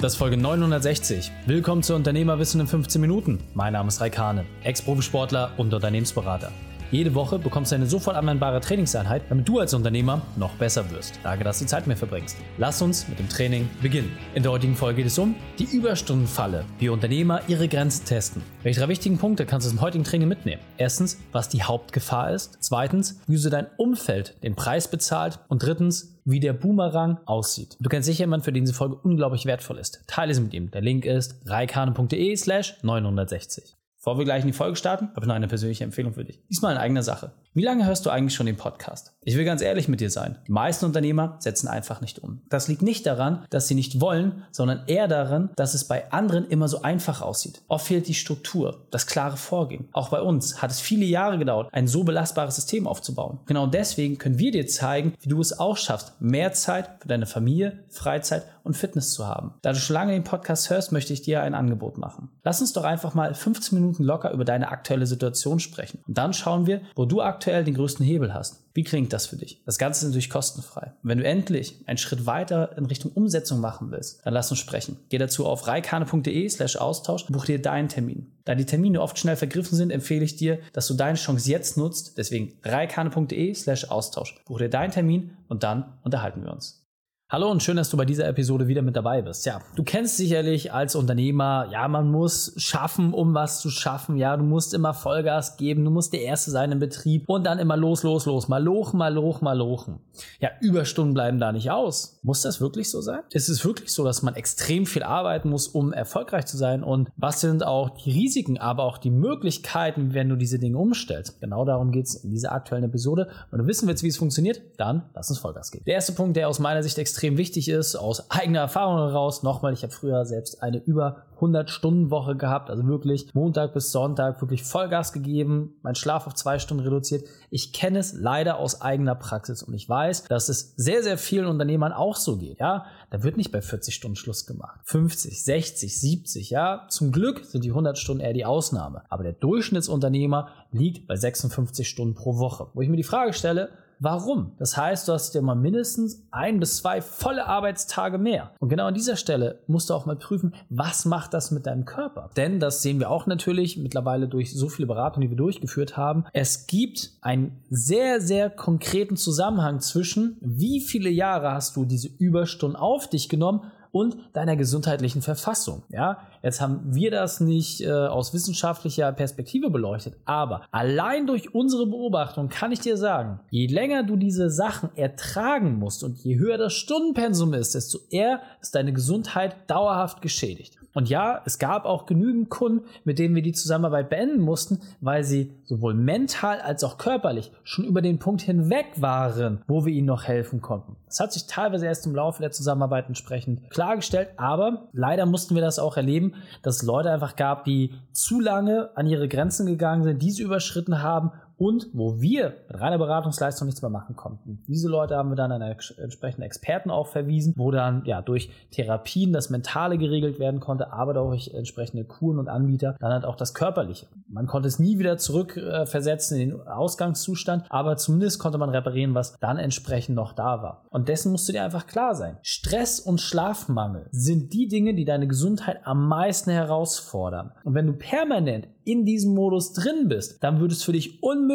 Das ist Folge 960. Willkommen zu Unternehmerwissen in 15 Minuten. Mein Name ist Raikane, Ex-Profisportler und Unternehmensberater. Jede Woche bekommst du eine sofort anwendbare Trainingseinheit, damit du als Unternehmer noch besser wirst. Danke, dass du die Zeit mehr verbringst. Lass uns mit dem Training beginnen. In der heutigen Folge geht es um die Überstundenfalle, wie Unternehmer ihre Grenzen testen. Welche drei wichtigen Punkte kannst du dem heutigen Training mitnehmen? Erstens, was die Hauptgefahr ist. Zweitens, wie du dein Umfeld den Preis bezahlt. Und drittens, wie der Boomerang aussieht. Du kennst sicher jemanden, für den diese Folge unglaublich wertvoll ist. Teile sie mit ihm. Der Link ist reikane.de slash 960. Bevor wir gleich in die Folge starten, habe ich noch eine persönliche Empfehlung für dich. Diesmal in eigener Sache. Wie lange hörst du eigentlich schon den Podcast? Ich will ganz ehrlich mit dir sein. Die meisten Unternehmer setzen einfach nicht um. Das liegt nicht daran, dass sie nicht wollen, sondern eher daran, dass es bei anderen immer so einfach aussieht. Oft fehlt die Struktur, das klare Vorgehen. Auch bei uns hat es viele Jahre gedauert, ein so belastbares System aufzubauen. Genau deswegen können wir dir zeigen, wie du es auch schaffst, mehr Zeit für deine Familie, Freizeit und Fitness zu haben. Da du schon lange den Podcast hörst, möchte ich dir ein Angebot machen. Lass uns doch einfach mal 15 Minuten locker über deine aktuelle Situation sprechen. Und dann schauen wir, wo du aktuell den größten Hebel hast. Wie klingt das für dich? Das Ganze ist natürlich kostenfrei. Und wenn du endlich einen Schritt weiter in Richtung Umsetzung machen willst, dann lass uns sprechen. Geh dazu auf reikane.de slash Austausch und buch dir deinen Termin. Da die Termine oft schnell vergriffen sind, empfehle ich dir, dass du deine Chance jetzt nutzt. Deswegen reikane.de slash Austausch. Buch dir deinen Termin und dann unterhalten wir uns. Hallo und schön, dass du bei dieser Episode wieder mit dabei bist. Ja, du kennst sicherlich als Unternehmer, ja, man muss schaffen, um was zu schaffen. Ja, du musst immer Vollgas geben, du musst der Erste sein im Betrieb und dann immer los, los, los, mal lochen, mal lochen, mal lochen. Ja, Überstunden bleiben da nicht aus. Muss das wirklich so sein? Ist es wirklich so, dass man extrem viel arbeiten muss, um erfolgreich zu sein? Und was sind auch die Risiken, aber auch die Möglichkeiten, wenn du diese Dinge umstellst? Genau darum geht es in dieser aktuellen Episode. Wenn du wissen willst, wie es funktioniert, dann lass uns Vollgas geben. Der erste Punkt, der aus meiner Sicht extrem extrem wichtig ist, aus eigener Erfahrung heraus. Nochmal, ich habe früher selbst eine über 100-Stunden-Woche gehabt, also wirklich Montag bis Sonntag wirklich Vollgas gegeben, mein Schlaf auf zwei Stunden reduziert. Ich kenne es leider aus eigener Praxis und ich weiß, dass es sehr, sehr vielen Unternehmern auch so geht. Ja, da wird nicht bei 40 Stunden Schluss gemacht. 50, 60, 70, ja. Zum Glück sind die 100 Stunden eher die Ausnahme. Aber der Durchschnittsunternehmer liegt bei 56 Stunden pro Woche. Wo ich mir die Frage stelle, Warum? Das heißt, du hast dir mal mindestens ein bis zwei volle Arbeitstage mehr. Und genau an dieser Stelle musst du auch mal prüfen, was macht das mit deinem Körper? Denn das sehen wir auch natürlich mittlerweile durch so viele Beratungen, die wir durchgeführt haben. Es gibt einen sehr, sehr konkreten Zusammenhang zwischen, wie viele Jahre hast du diese Überstunden auf dich genommen und deiner gesundheitlichen Verfassung. Ja, jetzt haben wir das nicht äh, aus wissenschaftlicher Perspektive beleuchtet, aber allein durch unsere Beobachtung kann ich dir sagen, je länger du diese Sachen ertragen musst und je höher das Stundenpensum ist, desto eher ist deine Gesundheit dauerhaft geschädigt. Und ja, es gab auch genügend Kunden, mit denen wir die Zusammenarbeit beenden mussten, weil sie sowohl mental als auch körperlich schon über den Punkt hinweg waren, wo wir ihnen noch helfen konnten. Das hat sich teilweise erst im Laufe der Zusammenarbeit entsprechend klargestellt, aber leider mussten wir das auch erleben, dass es Leute einfach gab, die zu lange an ihre Grenzen gegangen sind, diese überschritten haben und wo wir mit reiner Beratungsleistung nichts mehr machen konnten. Diese Leute haben wir dann an entsprechende Experten auch verwiesen, wo dann ja durch Therapien das Mentale geregelt werden konnte, aber durch entsprechende Kuren und Anbieter dann halt auch das Körperliche. Man konnte es nie wieder zurückversetzen in den Ausgangszustand, aber zumindest konnte man reparieren, was dann entsprechend noch da war. Und dessen musst du dir einfach klar sein. Stress und Schlafmangel sind die Dinge, die deine Gesundheit am meisten herausfordern. Und wenn du permanent in diesem Modus drin bist, dann würde es für dich unmöglich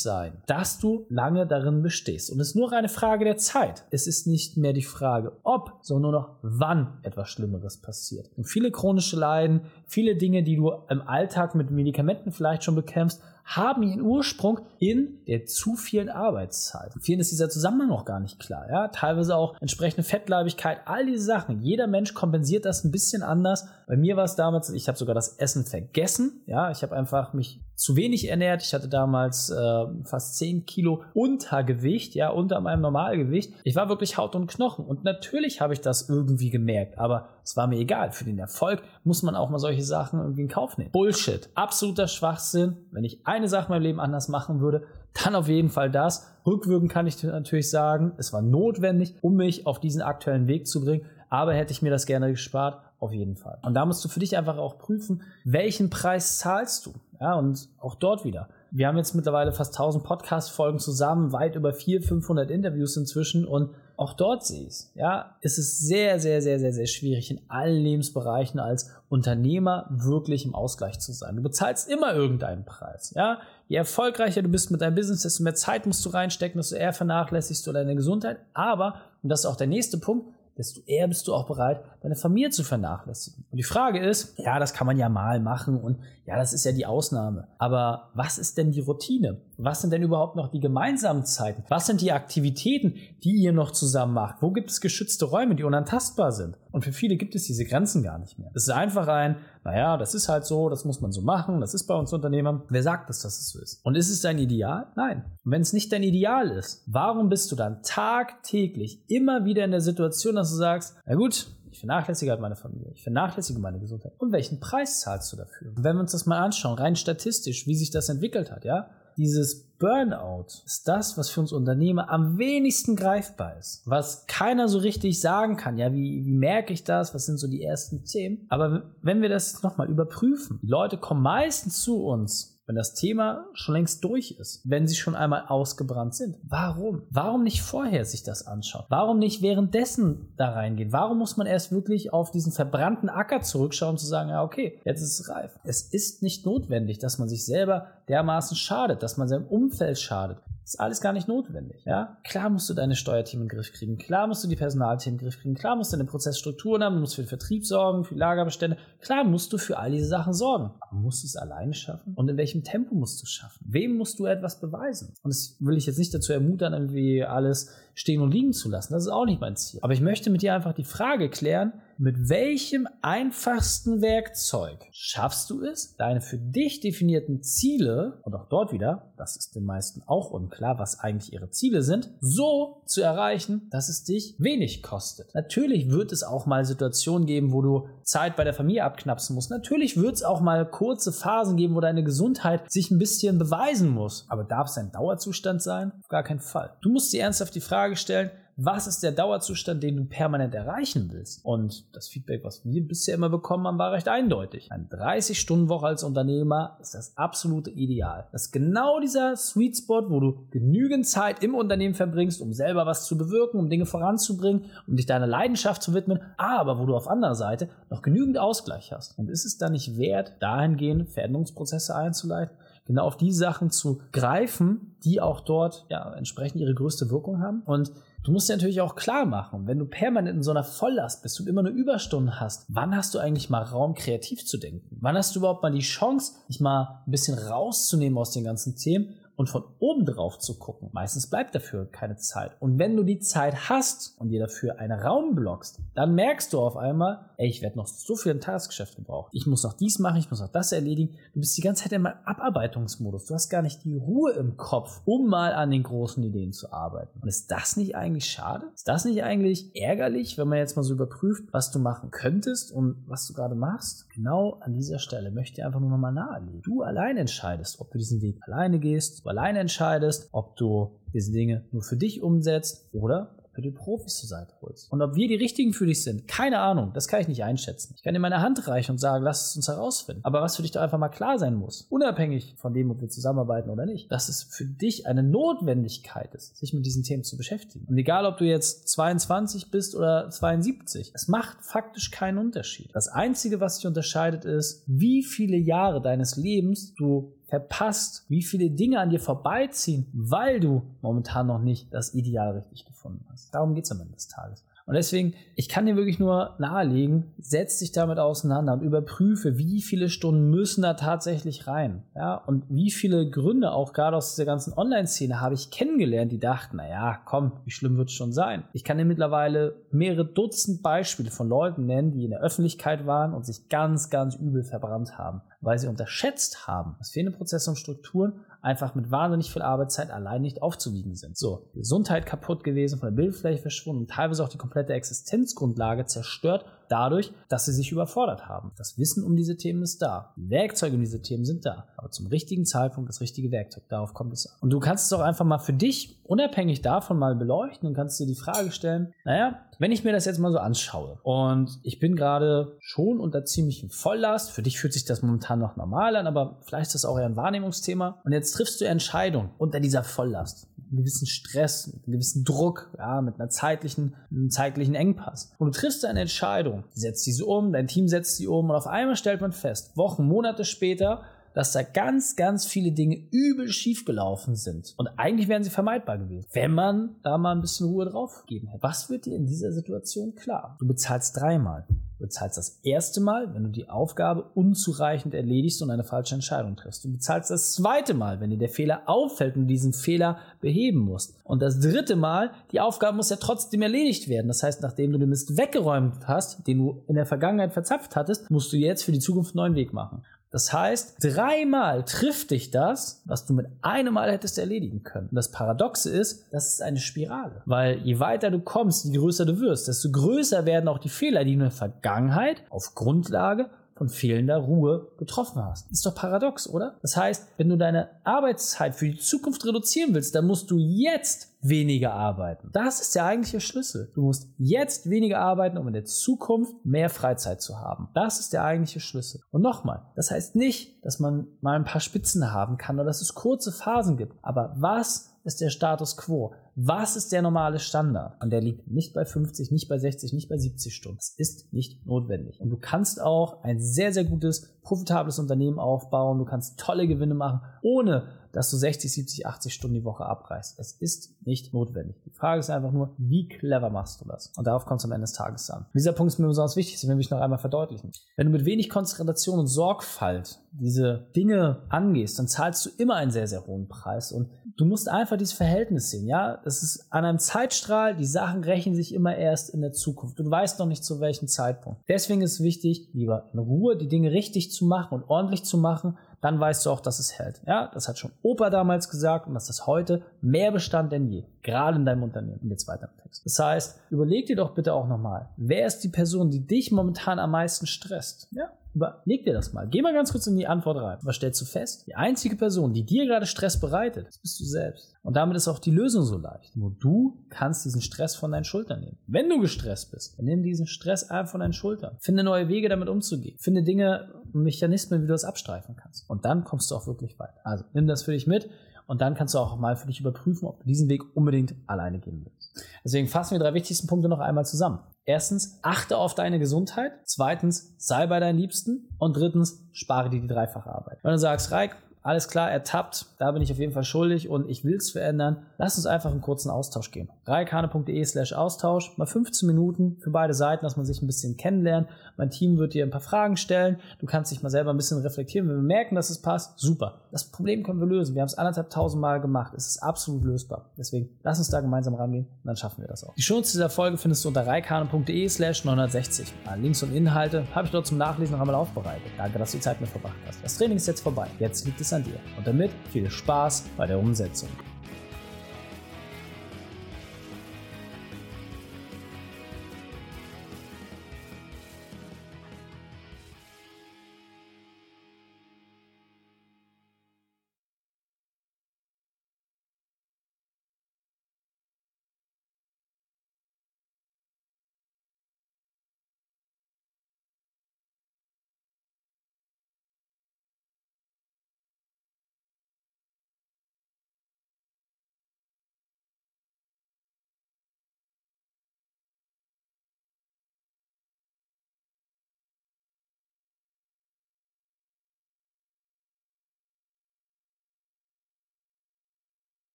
sein, dass du lange darin bestehst. Und es ist nur eine Frage der Zeit. Es ist nicht mehr die Frage, ob, sondern nur noch wann etwas Schlimmeres passiert. Und viele chronische Leiden, viele Dinge, die du im Alltag mit Medikamenten vielleicht schon bekämpfst, haben ihren Ursprung in der zu vielen Arbeitszeit. Vielen ist dieser Zusammenhang noch gar nicht klar. Ja? Teilweise auch entsprechende Fettleibigkeit, all diese Sachen. Jeder Mensch kompensiert das ein bisschen anders. Bei mir war es damals, ich habe sogar das Essen vergessen. Ja, ich habe einfach mich zu wenig ernährt. Ich hatte damals äh, fast 10 Kilo Untergewicht, ja, unter meinem Normalgewicht. Ich war wirklich Haut und Knochen. Und natürlich habe ich das irgendwie gemerkt, aber es war mir egal. Für den Erfolg muss man auch mal solche Sachen irgendwie in Kauf nehmen. Bullshit. Absoluter Schwachsinn. Wenn ich eine Sache in meinem Leben anders machen würde, dann auf jeden Fall das. Rückwirkend kann ich natürlich sagen, es war notwendig, um mich auf diesen aktuellen Weg zu bringen. Aber hätte ich mir das gerne gespart, auf jeden Fall. Und da musst du für dich einfach auch prüfen, welchen Preis zahlst du. Ja, und auch dort wieder. Wir haben jetzt mittlerweile fast 1000 Podcast-Folgen zusammen, weit über 400, 500 Interviews inzwischen und auch dort sehe ich es. Ja, es ist sehr, sehr, sehr, sehr, sehr schwierig in allen Lebensbereichen als Unternehmer wirklich im Ausgleich zu sein. Du bezahlst immer irgendeinen Preis. Ja, je erfolgreicher du bist mit deinem Business, desto mehr Zeit musst du reinstecken, desto eher vernachlässigst du deine Gesundheit. Aber, und das ist auch der nächste Punkt, desto eher bist du auch bereit, deine Familie zu vernachlässigen. Und die Frage ist, ja, das kann man ja mal machen und ja, das ist ja die Ausnahme. Aber was ist denn die Routine? Was sind denn überhaupt noch die gemeinsamen Zeiten? Was sind die Aktivitäten, die ihr noch zusammen macht? Wo gibt es geschützte Räume, die unantastbar sind? Und für viele gibt es diese Grenzen gar nicht mehr. Es ist einfach ein, naja, das ist halt so, das muss man so machen, das ist bei uns Unternehmern. Wer sagt es, dass es so ist? Und ist es dein Ideal? Nein. Und wenn es nicht dein Ideal ist, warum bist du dann tagtäglich immer wieder in der Situation, dass du sagst, na gut, ich vernachlässige halt meine Familie, ich vernachlässige meine Gesundheit. Und welchen Preis zahlst du dafür? Wenn wir uns das mal anschauen, rein statistisch, wie sich das entwickelt hat, ja, dieses Burnout ist das, was für uns Unternehmer am wenigsten greifbar ist. Was keiner so richtig sagen kann. Ja, wie, wie merke ich das? Was sind so die ersten Themen? Aber wenn wir das nochmal überprüfen, die Leute kommen meistens zu uns wenn das Thema schon längst durch ist, wenn sie schon einmal ausgebrannt sind. Warum? Warum nicht vorher sich das anschauen? Warum nicht währenddessen da reingehen? Warum muss man erst wirklich auf diesen verbrannten Acker zurückschauen und zu sagen, ja, okay, jetzt ist es reif. Es ist nicht notwendig, dass man sich selber dermaßen schadet, dass man seinem Umfeld schadet. Ist alles gar nicht notwendig. Ja? Klar musst du deine Steuerthemen in den Griff kriegen, klar musst du die Personalthemen in den Griff kriegen, klar musst du deine Prozessstrukturen haben, du musst für den Vertrieb sorgen, für Lagerbestände, klar musst du für all diese Sachen sorgen. Aber musst du es alleine schaffen? Und in welchem Tempo musst du es schaffen? Wem musst du etwas beweisen? Und das will ich jetzt nicht dazu ermuntern, irgendwie alles stehen und liegen zu lassen. Das ist auch nicht mein Ziel. Aber ich möchte mit dir einfach die Frage klären, mit welchem einfachsten Werkzeug schaffst du es, deine für dich definierten Ziele, und auch dort wieder, das ist den meisten auch unklar, was eigentlich ihre Ziele sind, so zu erreichen, dass es dich wenig kostet. Natürlich wird es auch mal Situationen geben, wo du Zeit bei der Familie abknapsen musst. Natürlich wird es auch mal kurze Phasen geben, wo deine Gesundheit sich ein bisschen beweisen muss. Aber darf es ein Dauerzustand sein? Auf gar keinen Fall. Du musst dir ernsthaft die Frage stellen, was ist der Dauerzustand, den du permanent erreichen willst? Und das Feedback, was wir bisher immer bekommen haben, war recht eindeutig. Eine 30-Stunden-Woche als Unternehmer ist das absolute Ideal. Das ist genau dieser Sweet Spot, wo du genügend Zeit im Unternehmen verbringst, um selber was zu bewirken, um Dinge voranzubringen, um dich deiner Leidenschaft zu widmen, aber wo du auf anderer Seite noch genügend Ausgleich hast. Und ist es dann nicht wert, dahingehend Veränderungsprozesse einzuleiten? genau auf die Sachen zu greifen, die auch dort ja, entsprechend ihre größte Wirkung haben. Und Du musst dir natürlich auch klar machen, wenn du permanent in so einer Volllast bist und immer nur Überstunden hast, wann hast du eigentlich mal Raum, kreativ zu denken? Wann hast du überhaupt mal die Chance, dich mal ein bisschen rauszunehmen aus den ganzen Themen und von oben drauf zu gucken. Meistens bleibt dafür keine Zeit. Und wenn du die Zeit hast und dir dafür einen Raum blockst, dann merkst du auf einmal, ey, ich werde noch so viel im Tagesgeschäft gebraucht. Ich muss noch dies machen, ich muss noch das erledigen. Du bist die ganze Zeit in meinem Abarbeitungsmodus. Du hast gar nicht die Ruhe im Kopf, um mal an den großen Ideen zu arbeiten. Und ist das nicht eigentlich schade? Ist das nicht eigentlich ärgerlich, wenn man jetzt mal so überprüft, was du machen könntest und was du gerade machst? Genau an dieser Stelle möchte ich einfach nur nochmal nahelegen. Du allein entscheidest, ob du diesen Weg alleine gehst, alleine entscheidest, ob du diese Dinge nur für dich umsetzt oder für die Profis zur Seite holst. Und ob wir die richtigen für dich sind, keine Ahnung, das kann ich nicht einschätzen. Ich kann dir meine Hand reichen und sagen, lass es uns herausfinden. Aber was für dich da einfach mal klar sein muss, unabhängig von dem, ob wir zusammenarbeiten oder nicht, dass es für dich eine Notwendigkeit ist, sich mit diesen Themen zu beschäftigen. Und egal, ob du jetzt 22 bist oder 72, es macht faktisch keinen Unterschied. Das Einzige, was dich unterscheidet, ist, wie viele Jahre deines Lebens du verpasst, wie viele Dinge an dir vorbeiziehen, weil du momentan noch nicht das Ideal richtig gefunden hast. Darum geht es am Ende des Tages. Und deswegen, ich kann dir wirklich nur nahelegen, setz dich damit auseinander und überprüfe, wie viele Stunden müssen da tatsächlich rein. Ja, und wie viele Gründe auch gerade aus dieser ganzen Online-Szene habe ich kennengelernt, die dachten, naja, komm, wie schlimm wird es schon sein? Ich kann dir mittlerweile mehrere Dutzend Beispiele von Leuten nennen, die in der Öffentlichkeit waren und sich ganz, ganz übel verbrannt haben, weil sie unterschätzt haben, dass fehlende Prozesse und Strukturen einfach mit wahnsinnig viel Arbeitszeit allein nicht aufzuwiegen sind. So, Gesundheit kaputt gewesen, von der Bildfläche verschwunden und teilweise auch die komplette Existenzgrundlage zerstört dadurch, dass sie sich überfordert haben. Das Wissen um diese Themen ist da. Die Werkzeuge um diese Themen sind da. Aber zum richtigen Zeitpunkt das richtige Werkzeug. Darauf kommt es an. Und du kannst es auch einfach mal für dich unabhängig davon mal beleuchten und kannst dir die Frage stellen, naja, wenn ich mir das jetzt mal so anschaue und ich bin gerade schon unter ziemlichem Volllast, für dich fühlt sich das momentan noch normal an, aber vielleicht ist das auch eher ein Wahrnehmungsthema und jetzt triffst du Entscheidungen unter dieser Volllast, gewissen Stress, einen gewissen Druck, ja, mit einer zeitlichen, einem zeitlichen Engpass. Und du triffst eine Entscheidung, setzt diese um, dein Team setzt sie um und auf einmal stellt man fest, Wochen, Monate später, dass da ganz, ganz viele Dinge übel schiefgelaufen sind. Und eigentlich wären sie vermeidbar gewesen, wenn man da mal ein bisschen Ruhe drauf gegeben hätte. Was wird dir in dieser Situation klar? Du bezahlst dreimal. Du bezahlst das erste Mal, wenn du die Aufgabe unzureichend erledigst und eine falsche Entscheidung triffst. Du bezahlst das zweite Mal, wenn dir der Fehler auffällt und diesen Fehler beheben musst. Und das dritte Mal, die Aufgabe muss ja trotzdem erledigt werden. Das heißt, nachdem du den Mist weggeräumt hast, den du in der Vergangenheit verzapft hattest, musst du jetzt für die Zukunft einen neuen Weg machen. Das heißt, dreimal trifft dich das, was du mit einem Mal hättest erledigen können. Und das Paradoxe ist, das ist eine Spirale. Weil je weiter du kommst, je größer du wirst, desto größer werden auch die Fehler, die du in der Vergangenheit auf Grundlage von fehlender Ruhe getroffen hast. Ist doch paradox, oder? Das heißt, wenn du deine Arbeitszeit für die Zukunft reduzieren willst, dann musst du jetzt weniger arbeiten. Das ist der eigentliche Schlüssel. Du musst jetzt weniger arbeiten, um in der Zukunft mehr Freizeit zu haben. Das ist der eigentliche Schlüssel. Und nochmal, das heißt nicht, dass man mal ein paar Spitzen haben kann oder dass es kurze Phasen gibt. Aber was ist der Status quo? Was ist der normale Standard? Und der liegt nicht bei 50, nicht bei 60, nicht bei 70 Stunden. Das ist nicht notwendig. Und du kannst auch ein sehr, sehr gutes, profitables Unternehmen aufbauen. Du kannst tolle Gewinne machen, ohne dass du 60, 70, 80 Stunden die Woche abreißt. Es ist nicht notwendig. Die Frage ist einfach nur, wie clever machst du das? Und darauf kommt es am Ende des Tages an. Dieser Punkt ist mir besonders wichtig, den will ich noch einmal verdeutlichen. Wenn du mit wenig Konzentration und Sorgfalt diese Dinge angehst, dann zahlst du immer einen sehr, sehr hohen Preis. Und du musst einfach dieses Verhältnis sehen, ja? Das ist an einem Zeitstrahl, die Sachen rächen sich immer erst in der Zukunft. Du weißt noch nicht zu welchem Zeitpunkt. Deswegen ist es wichtig, lieber in Ruhe die Dinge richtig zu machen und ordentlich zu machen, dann weißt du auch, dass es hält. Ja, das hat schon Opa damals gesagt und das ist heute mehr Bestand denn je. Gerade in deinem Unternehmen. Und jetzt weiter im Text. Das heißt, überleg dir doch bitte auch nochmal, wer ist die Person, die dich momentan am meisten stresst? Ja, Überleg dir das mal. Geh mal ganz kurz in die Antwort rein. Was stellst du fest? Die einzige Person, die dir gerade Stress bereitet, das bist du selbst. Und damit ist auch die Lösung so leicht. Nur du kannst diesen Stress von deinen Schultern nehmen. Wenn du gestresst bist, dann nimm diesen Stress einfach von deinen Schultern. Finde neue Wege, damit umzugehen. Finde Dinge, Mechanismen, wie du das abstreifen kannst. Und dann kommst du auch wirklich weit. Also nimm das für dich mit und dann kannst du auch mal für dich überprüfen, ob du diesen Weg unbedingt alleine gehen willst. Deswegen fassen wir drei wichtigsten Punkte noch einmal zusammen. Erstens, achte auf deine Gesundheit. Zweitens, sei bei deinen Liebsten. Und drittens, spare dir die dreifache Arbeit. Wenn du sagst, Reik, alles klar, ertappt, da bin ich auf jeden Fall schuldig und ich will es verändern, lass uns einfach einen kurzen Austausch gehen. reikane.de slash Austausch, mal 15 Minuten für beide Seiten, dass man sich ein bisschen kennenlernt. Mein Team wird dir ein paar Fragen stellen, du kannst dich mal selber ein bisschen reflektieren. Wenn wir merken, dass es passt, super. Das Problem können wir lösen. Wir haben es anderthalb tausend Mal gemacht. Es ist absolut lösbar. Deswegen lass uns da gemeinsam rangehen und dann schaffen wir das auch. Die Shownotes dieser Folge findest du unter reikane.de slash 960. Links und Inhalte habe ich dort zum Nachlesen noch einmal aufbereitet. Danke, dass du die Zeit mit verbracht hast. Das Training ist jetzt vorbei. Jetzt liegt es an dir. Und damit viel Spaß bei der Umsetzung.